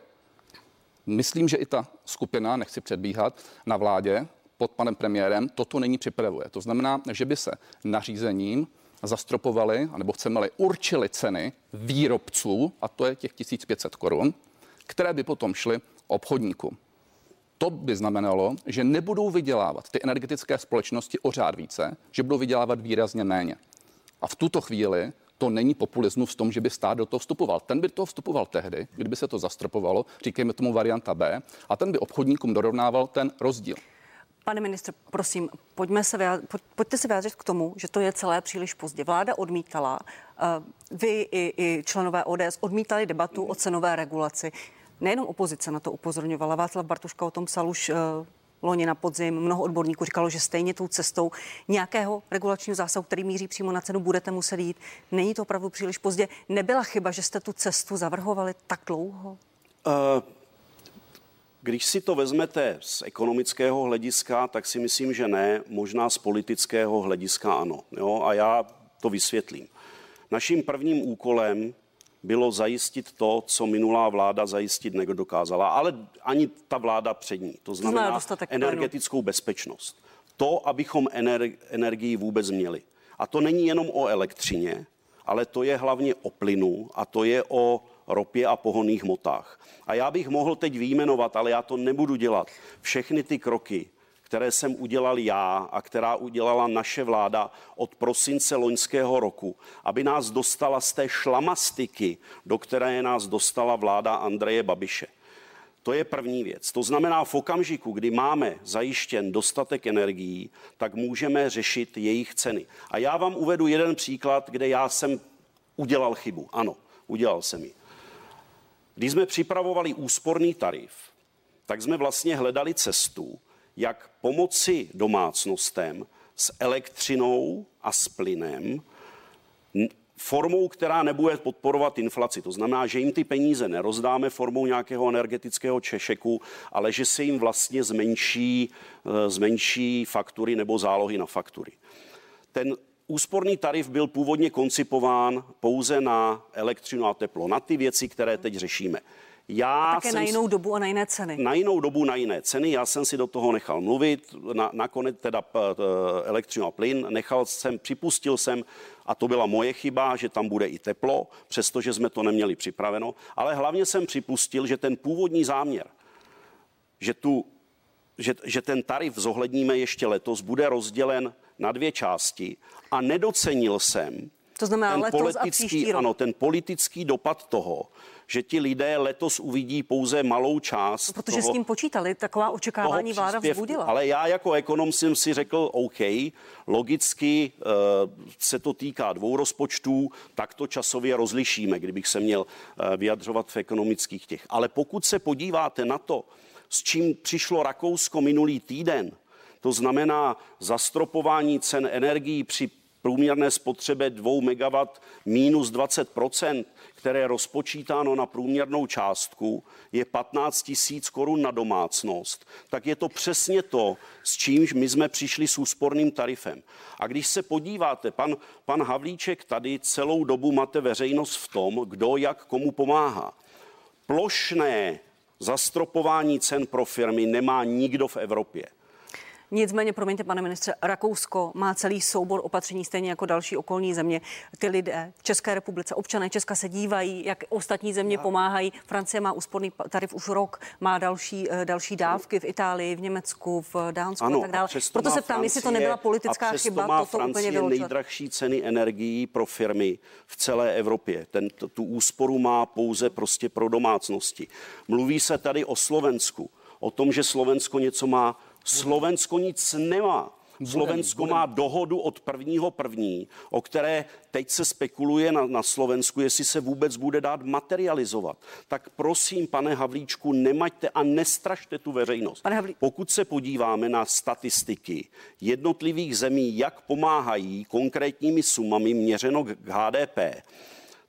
myslím, že i ta skupina, nechci předbíhat, na vládě pod panem premiérem toto není připravuje. To znamená, že by se nařízením zastropovali, anebo chceme-li určili ceny výrobců, a to je těch 1500 korun, které by potom šly obchodníkům. To by znamenalo, že nebudou vydělávat ty energetické společnosti o řád více, že budou vydělávat výrazně méně. A v tuto chvíli to není populismus v tom, že by stát do toho vstupoval. Ten by toho vstupoval tehdy, kdyby se to zastropovalo, říkejme tomu varianta B, a ten by obchodníkům dorovnával ten rozdíl. Pane ministře, prosím, pojďme se vyjádřit, pojďte se vyjádřit k tomu, že to je celé příliš pozdě. Vláda odmítala, uh, vy i, i členové ODS odmítali debatu o cenové regulaci. Nejenom opozice na to upozorňovala, Václav Bartuška o tom psal už uh, loni na podzim. Mnoho odborníků říkalo, že stejně tou cestou nějakého regulačního zásahu, který míří přímo na cenu, budete muset jít. Není to opravdu příliš pozdě. Nebyla chyba, že jste tu cestu zavrhovali tak dlouho? Uh, když si to vezmete z ekonomického hlediska, tak si myslím, že ne. Možná z politického hlediska ano. Jo? A já to vysvětlím. Naším prvním úkolem bylo zajistit to, co minulá vláda zajistit nedokázala, ale ani ta vláda před ní. To znamená energetickou bezpečnost. To, abychom energii vůbec měli. A to není jenom o elektřině, ale to je hlavně o plynu a to je o ropě a pohonných motách. A já bych mohl teď výjmenovat, ale já to nebudu dělat. Všechny ty kroky, které jsem udělal já a která udělala naše vláda od prosince loňského roku, aby nás dostala z té šlamastiky, do které nás dostala vláda Andreje Babiše. To je první věc. To znamená, v okamžiku, kdy máme zajištěn dostatek energií, tak můžeme řešit jejich ceny. A já vám uvedu jeden příklad, kde já jsem udělal chybu. Ano, udělal jsem ji. Když jsme připravovali úsporný tarif, tak jsme vlastně hledali cestu, jak pomoci domácnostem s elektřinou a s plynem formou, která nebude podporovat inflaci. To znamená, že jim ty peníze nerozdáme formou nějakého energetického češeku, ale že se jim vlastně zmenší, eh, zmenší faktury nebo zálohy na faktury. Ten úsporný tarif byl původně koncipován pouze na elektřinu a teplo, na ty věci, které teď řešíme. Já a také jsem, na jinou dobu a na jiné ceny. Na jinou dobu, na jiné ceny. Já jsem si do toho nechal mluvit, na, nakonec teda elektřinu a plyn. Nechal jsem, připustil jsem, a to byla moje chyba, že tam bude i teplo, přestože jsme to neměli připraveno. Ale hlavně jsem připustil, že ten původní záměr, že, tu, že, že ten tarif zohledníme ještě letos, bude rozdělen na dvě části a nedocenil jsem to znamená ten letos politický, a Ano, ten politický dopad toho, že ti lidé letos uvidí pouze malou část. No, protože toho, s tím počítali, taková očekávání vláda vzbudila. Ale já jako ekonom jsem si řekl, OK, logicky uh, se to týká dvou rozpočtů, tak to časově rozlišíme, kdybych se měl uh, vyjadřovat v ekonomických těch. Ale pokud se podíváte na to, s čím přišlo Rakousko minulý týden, to znamená zastropování cen energií při průměrné spotřebě 2 MW minus 20% které je rozpočítáno na průměrnou částku, je 15 tisíc korun na domácnost, tak je to přesně to, s čímž my jsme přišli s úsporným tarifem. A když se podíváte, pan, pan Havlíček tady celou dobu máte veřejnost v tom, kdo jak komu pomáhá. Plošné zastropování cen pro firmy nemá nikdo v Evropě. Nicméně, promiňte, pane ministře, Rakousko má celý soubor opatření, stejně jako další okolní země. Ty lidé v České republice, občané Česka se dívají, jak ostatní země pomáhají. Francie má úsporný tarif už rok, má další, eh, další dávky v Itálii, v Německu, v Dánsku ano, a tak dále. A Proto se ptám, jestli to nebyla politická a chyba. Má toto Francie úplně vyloučit. nejdražší ceny energií pro firmy v celé Evropě. Ten, tu úsporu má pouze prostě pro domácnosti. Mluví se tady o Slovensku, o tom, že Slovensko něco má Slovensko nic nemá. Slovensko má dohodu od prvního první, o které teď se spekuluje na, na Slovensku, jestli se vůbec bude dát materializovat. Tak prosím, pane Havlíčku, nemaďte a nestrašte tu veřejnost. Havlí... Pokud se podíváme na statistiky jednotlivých zemí, jak pomáhají konkrétními sumami měřeno k HDP,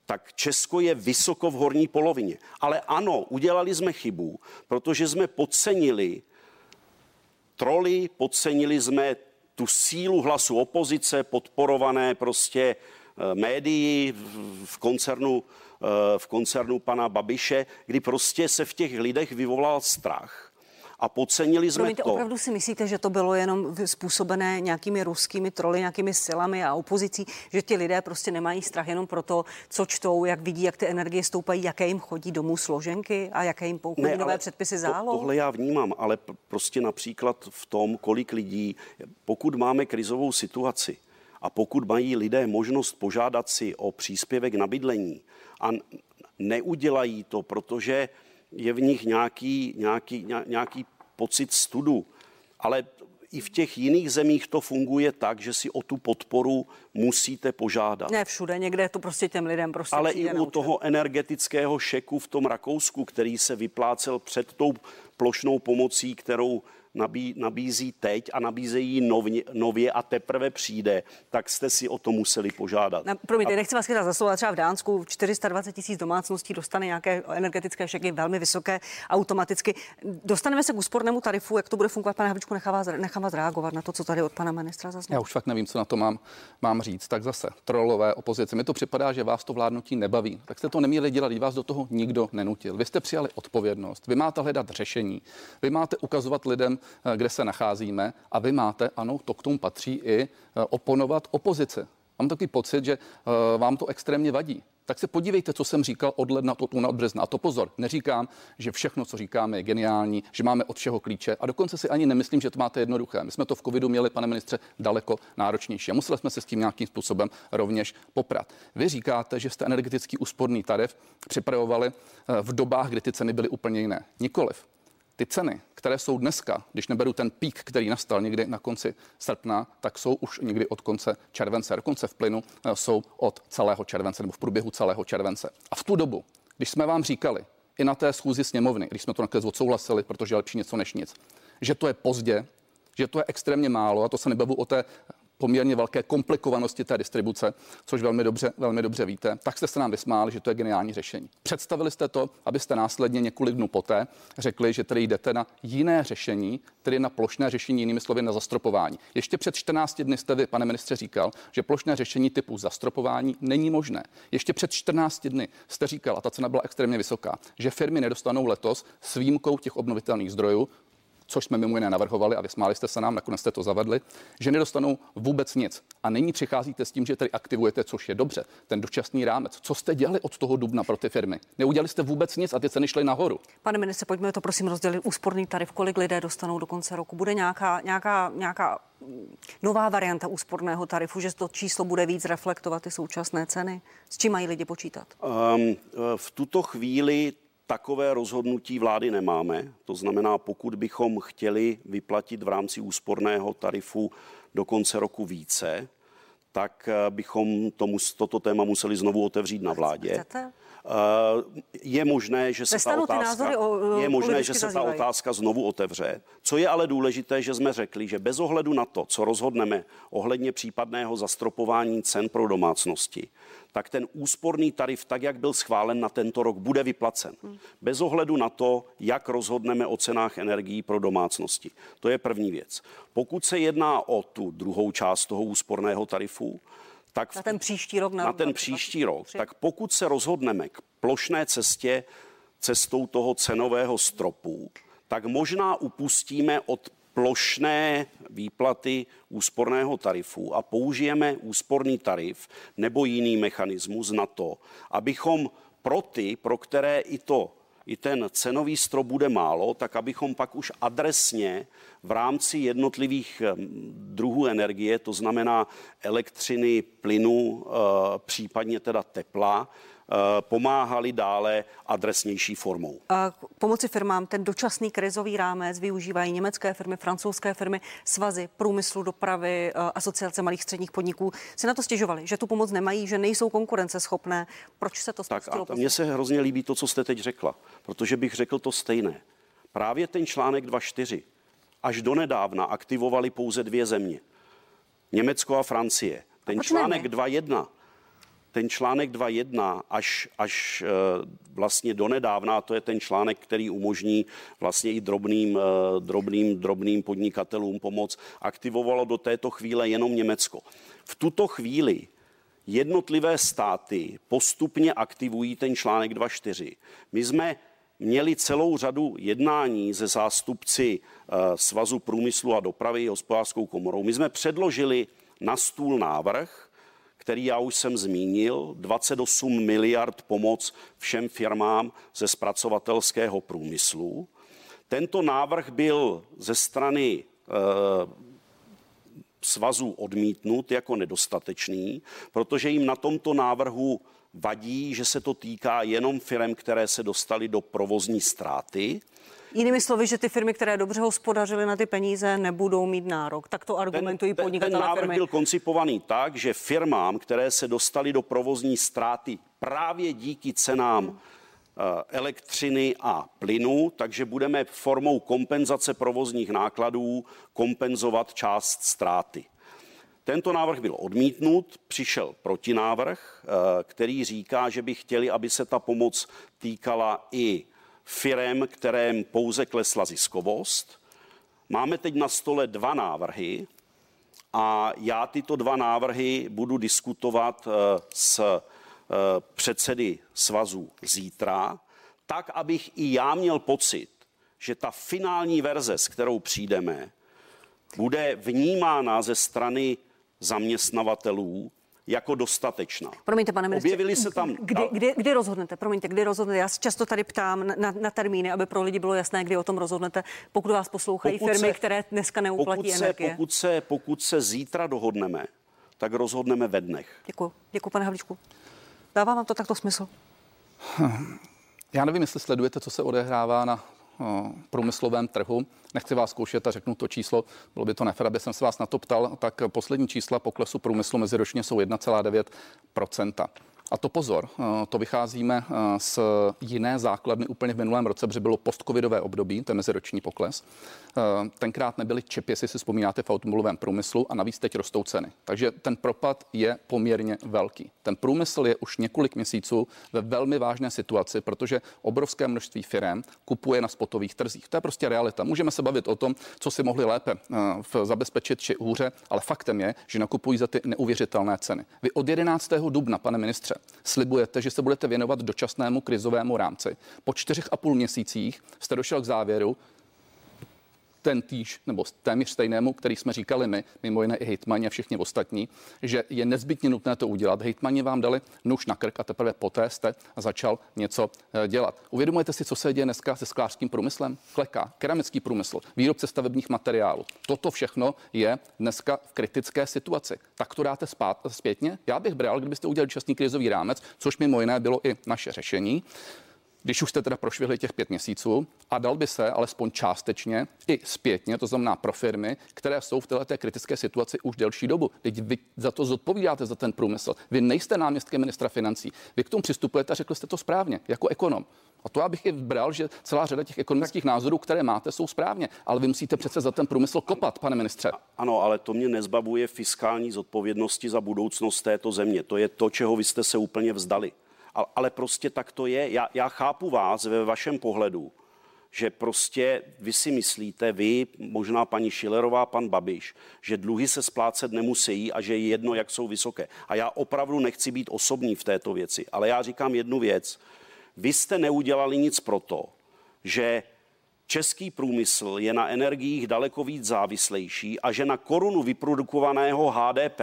tak Česko je vysoko v horní polovině. Ale ano, udělali jsme chybu, protože jsme podcenili troly, podcenili jsme tu sílu hlasu opozice, podporované prostě eh, médií v koncernu, eh, v koncernu pana Babiše, kdy prostě se v těch lidech vyvolal strach. A podcenili jsme Promiňte, to. opravdu si myslíte, že to bylo jenom způsobené nějakými ruskými troly, nějakými silami a opozicí, že ti lidé prostě nemají strach jenom proto, co čtou, jak vidí, jak ty energie stoupají, jaké jim chodí domů složenky a jaké jim ne, nové předpisy zálo? To, tohle já vnímám, ale prostě například v tom, kolik lidí, pokud máme krizovou situaci, a pokud mají lidé možnost požádat si o příspěvek na bydlení a neudělají to, protože je v nich nějaký, nějaký, nějaký pocit studu, ale i v těch jiných zemích to funguje tak, že si o tu podporu musíte požádat. Ne všude, někde to prostě těm lidem prostě Ale i u toho energetického šeku v tom Rakousku, který se vyplácel před tou plošnou pomocí, kterou nabí, nabízí teď a nabízejí nově, nově a teprve přijde, tak jste si o to museli požádat. Na, promiňte, a... nechci vás chytat za slovo, třeba v Dánsku 420 tisíc domácností dostane nějaké energetické šeky velmi vysoké automaticky. Dostaneme se k úspornému tarifu, jak to bude fungovat, pane Havličku, nechám vás, nechám vás reagovat na to, co tady od pana ministra zaznělo. Já už fakt nevím, co na to mám, mám říct. Tak zase, trolové opozice. Mi to připadá, že vás to vládnutí nebaví. Tak jste to neměli dělat, vás do toho nikdo nenutil. Vy jste přijali odpovědnost, vy máte hledat řešení, vy máte ukazovat lidem, kde se nacházíme a vy máte, ano, to k tomu patří i eh, oponovat opozice. Mám takový pocit, že eh, vám to extrémně vadí. Tak se podívejte, co jsem říkal od ledna do od března. A to pozor, neříkám, že všechno, co říkáme, je geniální, že máme od všeho klíče. A dokonce si ani nemyslím, že to máte jednoduché. My jsme to v covidu měli, pane ministře, daleko náročnější. A museli jsme se s tím nějakým způsobem rovněž poprat. Vy říkáte, že jste energetický úsporný tarif připravovali v dobách, kdy ty ceny byly úplně jiné. Nikoliv ty ceny, které jsou dneska, když neberu ten pík, který nastal někdy na konci srpna, tak jsou už někdy od konce července. Dokonce v plynu eh, jsou od celého července nebo v průběhu celého července. A v tu dobu, když jsme vám říkali, i na té schůzi sněmovny, když jsme to nakonec odsouhlasili, protože je lepší něco než nic, že to je pozdě, že to je extrémně málo, a to se nebavu o té poměrně velké komplikovanosti té distribuce, což velmi dobře, velmi dobře víte, tak jste se nám vysmáli, že to je geniální řešení. Představili jste to, abyste následně několik dnů poté řekli, že tedy jdete na jiné řešení, tedy na plošné řešení, jinými slovy na zastropování. Ještě před 14 dny jste vy, pane ministře, říkal, že plošné řešení typu zastropování není možné. Ještě před 14 dny jste říkal, a ta cena byla extrémně vysoká, že firmy nedostanou letos s výjimkou těch obnovitelných zdrojů což jsme mimo jiné navrhovali a vysmáli jste se nám, nakonec jste to zavedli, že nedostanou vůbec nic. A nyní přicházíte s tím, že tady aktivujete, což je dobře, ten dočasný rámec. Co jste dělali od toho dubna pro ty firmy? Neudělali jste vůbec nic a ty ceny šly nahoru. Pane ministře, pojďme to prosím rozdělit. Úsporný tarif, kolik lidé dostanou do konce roku? Bude nějaká, nějaká, nějaká nová varianta úsporného tarifu, že to číslo bude víc reflektovat ty současné ceny? S čím mají lidi počítat? Um, v tuto chvíli Takové rozhodnutí vlády nemáme. To znamená, pokud bychom chtěli vyplatit v rámci úsporného tarifu do konce roku více, tak eh, bychom tomu, toto téma museli znovu otevřít na vládě. Chcete? Eh, je možné, že se ta otázka, o, je možné, že se ta otázka znovu otevře. Co je ale důležité, že jsme řekli, že bez ohledu na to, co rozhodneme ohledně případného zastropování cen pro domácnosti, tak ten úsporný tarif, tak jak byl schválen na tento rok, bude vyplacen. Hmm. Bez ohledu na to, jak rozhodneme o cenách energií pro domácnosti. To je první věc. Pokud se jedná o tu druhou část toho úsporného tarifu, tak na ten příští rok, na, na ten příští rok, tak pokud se rozhodneme k plošné cestě cestou toho cenového stropu, tak možná upustíme od plošné výplaty úsporného tarifu a použijeme úsporný tarif nebo jiný mechanismus na to, abychom pro ty, pro které i to i ten cenový strop bude málo, tak abychom pak už adresně v rámci jednotlivých druhů energie, to znamená elektřiny, plynu, eh, případně teda tepla, Eh, pomáhali dále adresnější formou. A pomoci firmám ten dočasný krizový rámec využívají německé firmy, francouzské firmy, svazy průmyslu, dopravy, eh, asociace malých středních podniků. Si na to stěžovali, že tu pomoc nemají, že nejsou konkurenceschopné. Proč se to stalo? Tak a mně se hrozně líbí to, co jste teď řekla, protože bych řekl to stejné. Právě ten článek 2.4 až donedávna aktivovali pouze dvě země. Německo a Francie. Ten článek 2.1 ten článek 2.1 až, až eh, vlastně donedávna, to je ten článek, který umožní vlastně i drobným, eh, drobným, drobným podnikatelům pomoc, aktivovalo do této chvíle jenom Německo. V tuto chvíli jednotlivé státy postupně aktivují ten článek 2.4. My jsme měli celou řadu jednání ze zástupci eh, Svazu průmyslu a dopravy hospodářskou komorou. My jsme předložili na stůl návrh, který já už jsem zmínil, 28 miliard pomoc všem firmám ze zpracovatelského průmyslu. Tento návrh byl ze strany e, svazů odmítnut jako nedostatečný, protože jim na tomto návrhu vadí, že se to týká jenom firm, které se dostaly do provozní ztráty. Jinými slovy, že ty firmy, které dobře hospodařily na ty peníze, nebudou mít nárok. Tak to argumentují ten, podnikatelé Ten návrh firmy. byl koncipovaný tak, že firmám, které se dostaly do provozní ztráty právě díky cenám hmm elektřiny a plynu, takže budeme formou kompenzace provozních nákladů kompenzovat část ztráty. Tento návrh byl odmítnut, přišel protinávrh, eh, který říká, že by chtěli, aby se ta pomoc týkala i firem, kterém pouze klesla ziskovost. Máme teď na stole dva návrhy a já tyto dva návrhy budu diskutovat eh, s eh, předsedy svazů zítra, tak, abych i já měl pocit, že ta finální verze, s kterou přijdeme, bude vnímána ze strany zaměstnavatelů jako dostatečná. Promiňte, pane ministře, Objevili se tam... Kdy, kdy, kdy rozhodnete? Promiňte, kdy rozhodnete? Já se často tady ptám na, na termíny, aby pro lidi bylo jasné, kdy o tom rozhodnete, pokud vás poslouchají pokud firmy, se, které dneska neuplatí pokud energie. Se, pokud, se, pokud se zítra dohodneme, tak rozhodneme ve dnech. Děkuji. Děkuji, pane Havlíčku. Dává vám to takto smysl? Já nevím, jestli sledujete, co se odehrává na průmyslovém trhu. Nechci vás zkoušet a řeknu to číslo, bylo by to nefér, aby jsem se vás na to ptal, tak poslední čísla poklesu průmyslu meziročně jsou 1,9 a to pozor, eh, to vycházíme eh, z jiné základny úplně v minulém roce, protože bylo postcovidové období, je meziroční pokles. Eh, tenkrát nebyly čepy, jestli si vzpomínáte, v automobilovém průmyslu a navíc teď rostou ceny. Takže ten propad je poměrně velký. Ten průmysl je už několik měsíců ve velmi vážné situaci, protože obrovské množství firm kupuje na spotových trzích. To je prostě realita. Můžeme se bavit o tom, co si mohli lépe zabezpečit či hůře, ale faktem je, že nakupují za ty neuvěřitelné ceny. Vy od 11. dubna, pane ministře, slibujete, že se budete věnovat dočasnému krizovému rámci. Po čtyřech a půl měsících jste došel k závěru, ten týž, nebo téměř stejnému, který jsme říkali my, mimo jiné i hejtmani a všichni ostatní, že je nezbytně nutné to udělat. Hejtmani vám dali nůž na krk a teprve poté jste začal něco eh, dělat. Uvědomujete si, co se děje dneska se sklářským průmyslem? Kleka, keramický průmysl, výrobce stavebních materiálů. Toto všechno je dneska v kritické situaci. Tak to dáte spát, zpětně? Já bych bral, kdybyste udělali časný krizový rámec, což mimo jiné bylo i naše řešení když už jste teda prošvihli těch pět měsíců a dal by se alespoň částečně i zpětně, to znamená pro firmy, které jsou v této kritické situaci už delší dobu. Teď vy za to zodpovídáte za ten průmysl. Vy nejste náměstkem ministra financí. Vy k tomu přistupujete a řekli jste to správně, jako ekonom. A to já bych i bral, že celá řada těch ekonomických názorů, které máte, jsou správně. Ale vy musíte přece za ten průmysl kopat, pane ministře. Ano, ale to mě nezbavuje fiskální zodpovědnosti za budoucnost této země. To je to, čeho vy jste se úplně vzdali ale prostě tak to je. Já, já chápu vás ve vašem pohledu, že prostě vy si myslíte, vy, možná paní Šilerová, pan Babiš, že dluhy se splácet nemusí a že je jedno, jak jsou vysoké. A já opravdu nechci být osobní v této věci, ale já říkám jednu věc. Vy jste neudělali nic proto, že český průmysl je na energiích daleko víc závislejší a že na korunu vyprodukovaného HDP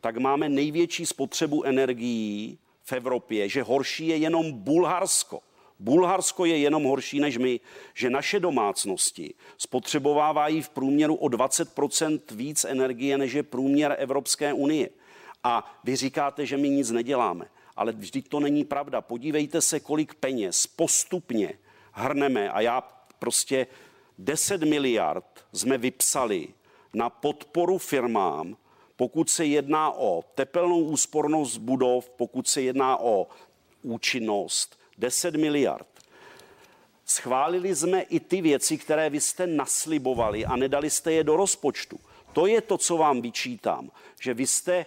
tak máme největší spotřebu energií v Evropě, že horší je jenom Bulharsko. Bulharsko je jenom horší než my, že naše domácnosti spotřebovávají v průměru o 20% víc energie, než je průměr Evropské unie. A vy říkáte, že my nic neděláme. Ale vždyť to není pravda. Podívejte se, kolik peněz postupně hrneme. A já prostě 10 miliard jsme vypsali na podporu firmám, pokud se jedná o tepelnou úspornost budov, pokud se jedná o účinnost, 10 miliard. Schválili jsme i ty věci, které vy jste naslibovali a nedali jste je do rozpočtu. To je to, co vám vyčítám, že vy jste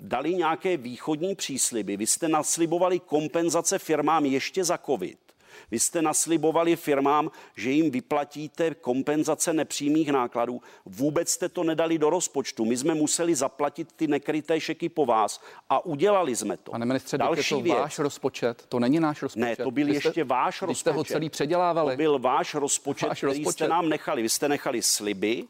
dali nějaké východní přísliby, vy jste naslibovali kompenzace firmám ještě za covid. Vy jste naslibovali firmám, že jim vyplatíte kompenzace nepřímých nákladů. Vůbec jste to nedali do rozpočtu. My jsme museli zaplatit ty nekryté šeky po vás a udělali jsme to. Pane ministře, Další je to věc. váš rozpočet, to není náš rozpočet. Ne, to byl jste, ještě váš rozpočet. jste ho celý předělávali. To byl váš rozpočet, váš který rozpočet. jste nám nechali. Vy jste nechali sliby,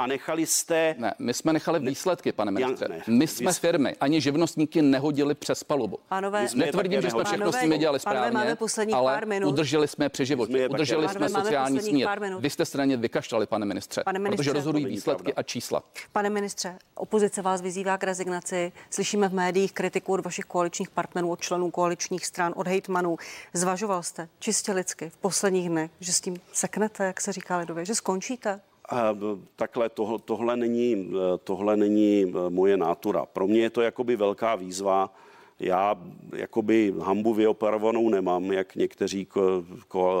a nechali jste... Ne, my jsme nechali výsledky, pane ministře. Ne, my jsme firmy, ani živnostníky nehodili přes palubu. Pánové, Netvrdím, že jsme všechno s nimi dělali správně, máme ale pár minut. udrželi jsme při životě, udrželi jsme sociální smír. Vy jste straně vykašlali, pane ministře, pane ministře protože rozhodují výsledky pravda. a čísla. Pane ministře, opozice vás vyzývá k rezignaci. Slyšíme v médiích kritiku od vašich koaličních partnerů, od členů koaličních stran, od hejtmanů. Zvažoval jste čistě lidsky v posledních dnech, že s tím seknete, jak se říká lidově, že skončíte? Takhle tohle, tohle, není, tohle není e, moje nátura. Pro mě je to jakoby velká výzva. Já jakoby hambu vyoperovanou nemám, jak někteří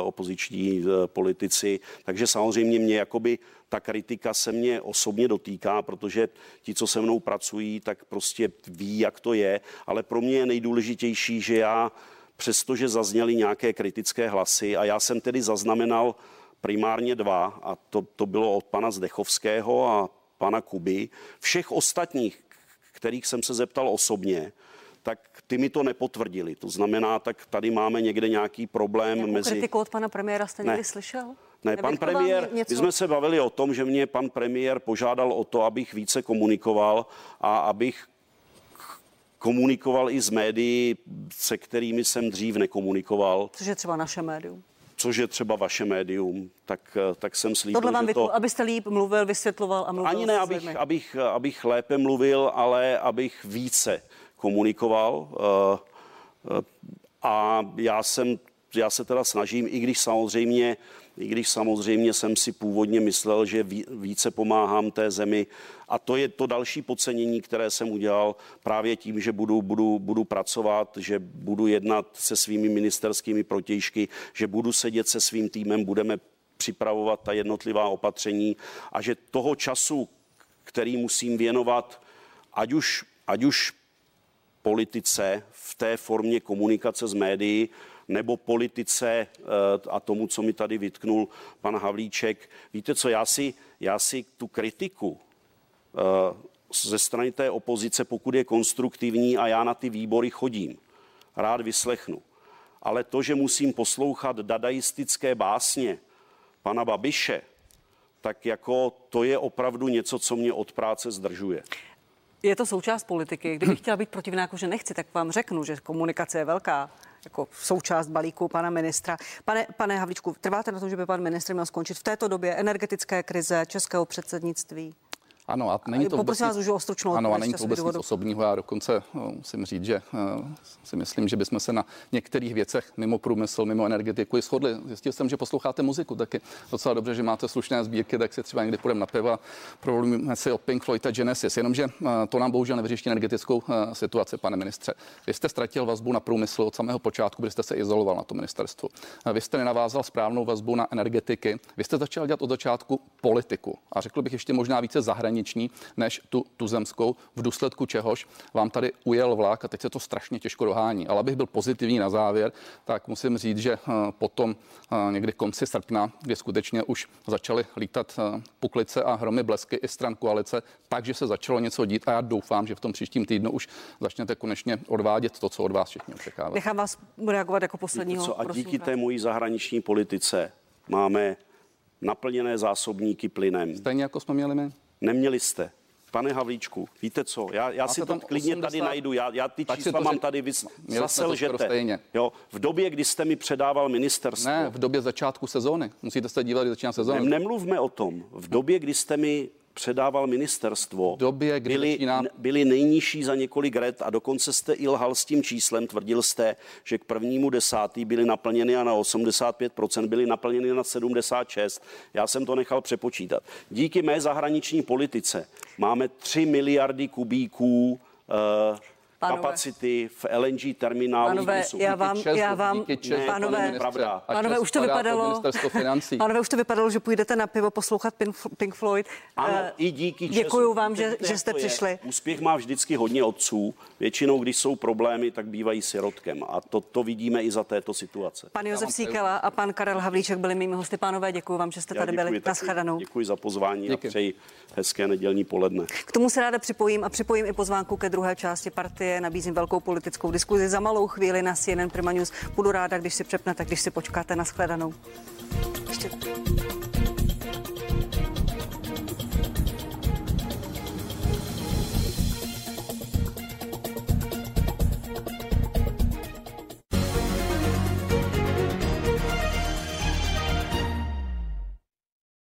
opoziční e, politici, takže samozřejmě mě jakoby ta kritika se mě osobně dotýká, protože ti, co se mnou pracují, tak prostě ví, jak to je, ale pro mě je nejdůležitější, že já přestože zazněly nějaké kritické hlasy a já jsem tedy zaznamenal primárně dva a to, to bylo od pana Zdechovského a pana Kuby. Všech ostatních, kterých jsem se zeptal osobně, tak ty mi to nepotvrdili. To znamená, tak tady máme někde nějaký problém Jakou mezi... kritiku od pana premiéra jste někdy ne. slyšel? Ne, pan premiér, něco... my jsme se bavili o tom, že mě pan premiér požádal o to, abych více komunikoval a abych komunikoval i s médií, se kterými jsem dřív nekomunikoval. Což je třeba naše médium což je třeba vaše médium, tak, tak jsem slíbil, Tohle vám že to... abyste líp mluvil, vysvětloval a mluvil Ani ne, abych, abych, abych lépe mluvil, ale abych více komunikoval. Eh, eh, a já jsem, já se teda snažím, i když samozřejmě i když samozřejmě jsem si původně myslel, že více pomáhám té zemi. A to je to další podcenění, které jsem udělal právě tím, že budu, budu, budu pracovat, že budu jednat se svými ministerskými protějšky, že budu sedět se svým týmem, budeme připravovat ta jednotlivá opatření a že toho času, který musím věnovat, ať už, ať už politice v té formě komunikace s médií, nebo politice eh, a tomu, co mi tady vytknul pan Havlíček. Víte co, já si, já si tu kritiku eh, ze strany té opozice, pokud je konstruktivní a já na ty výbory chodím, rád vyslechnu. Ale to, že musím poslouchat dadaistické básně pana Babiše, tak jako to je opravdu něco, co mě od práce zdržuje. Je to součást politiky. Kdybych chtěla být protivná, jako že nechci, tak vám řeknu, že komunikace je velká jako součást balíku pana ministra. Pane, pane Havlíčku, trváte na tom, že by pan ministr měl skončit v této době energetické krize českého předsednictví? Ano, a není to vůbec vás už o stručnou Ano, a není to vůbec nic osobního. Já dokonce no, musím říct, že uh, si myslím, že bychom se na některých věcech mimo průmysl, mimo energetiku i shodli. Zjistil jsem, že posloucháte muziku taky docela dobře, že máte slušné sbírky, tak si třeba někdy půjdeme na piva, promluvíme si o Pink Floyd a Genesis. Jenomže uh, to nám bohužel nevyřeší energetickou uh, situaci, pane ministře. Vy jste ztratil vazbu na průmysl od samého počátku, kdy jste se izoloval na to ministerstvu. Uh, vy jste nenavázal správnou vazbu na energetiky. Vy jste začal dělat od začátku politiku a řekl bych ještě možná více zahraniční zahraniční než tu, tu zemskou, v důsledku čehož vám tady ujel vlak a teď se to strašně těžko dohání. Ale abych byl pozitivní na závěr, tak musím říct, že eh, potom eh, někdy konci srpna, kdy skutečně už začaly lítat eh, puklice a hromy blesky i stran koalice, takže se začalo něco dít a já doufám, že v tom příštím týdnu už začnete konečně odvádět to, co od vás všichni očekávají. Nechám vás reagovat jako posledního. Co, a díky té mojí zahraniční politice máme naplněné zásobníky plynem. Stejně jako jsme měli my. Neměli jste. Pane Havlíčku, víte co, já, já si to klidně 80... tady najdu, já, já ty čísla mám tady, vy zase lžete. Jo, v době, kdy jste mi předával ministerstvo. Ne, v době začátku sezóny. Musíte se dívat, kdy začíná sezóna. Ne, nemluvme o tom. V době, kdy jste mi předával ministerstvo, době, kdy byli, začíná... byli nejnižší za několik let a dokonce jste i lhal s tím číslem. Tvrdil jste, že k prvnímu desátý byly naplněny a na 85% byly naplněny na 76. Já jsem to nechal přepočítat. Díky mé zahraniční politice máme 3 miliardy kubíků uh, Pánové. kapacity v LNG terminálu. Pánové, jsou. já vám, Česu, já vám, Česu, Ne, pane pravda. Čes už to vypadalo, Ministerstvo financí. pánové, už to vypadalo, že půjdete na pivo poslouchat Pink, Pink Floyd. Ano, Eh, i díky Česu. Děkuju vám, že, že jste to je? přišli. Úspěch má vždycky hodně otců. Většinou, když jsou problémy, tak bývají sirotkem. A to, to vidíme i za této situace. Pan Josef Síkela a pan Karel Havlíček byli mými hosty. Pánové, děkuji vám, že jste Já tady byli. děkuji taky. Naschledanou. Děkuji za pozvání Díky. a přeji hezké nedělní poledne. K tomu se ráda připojím a připojím i pozvánku ke druhé části partie. Nabízím velkou politickou diskuzi za malou chvíli na CNN Prima News. Budu ráda, když si přepnete, když si počkáte na shledanou. Ještě.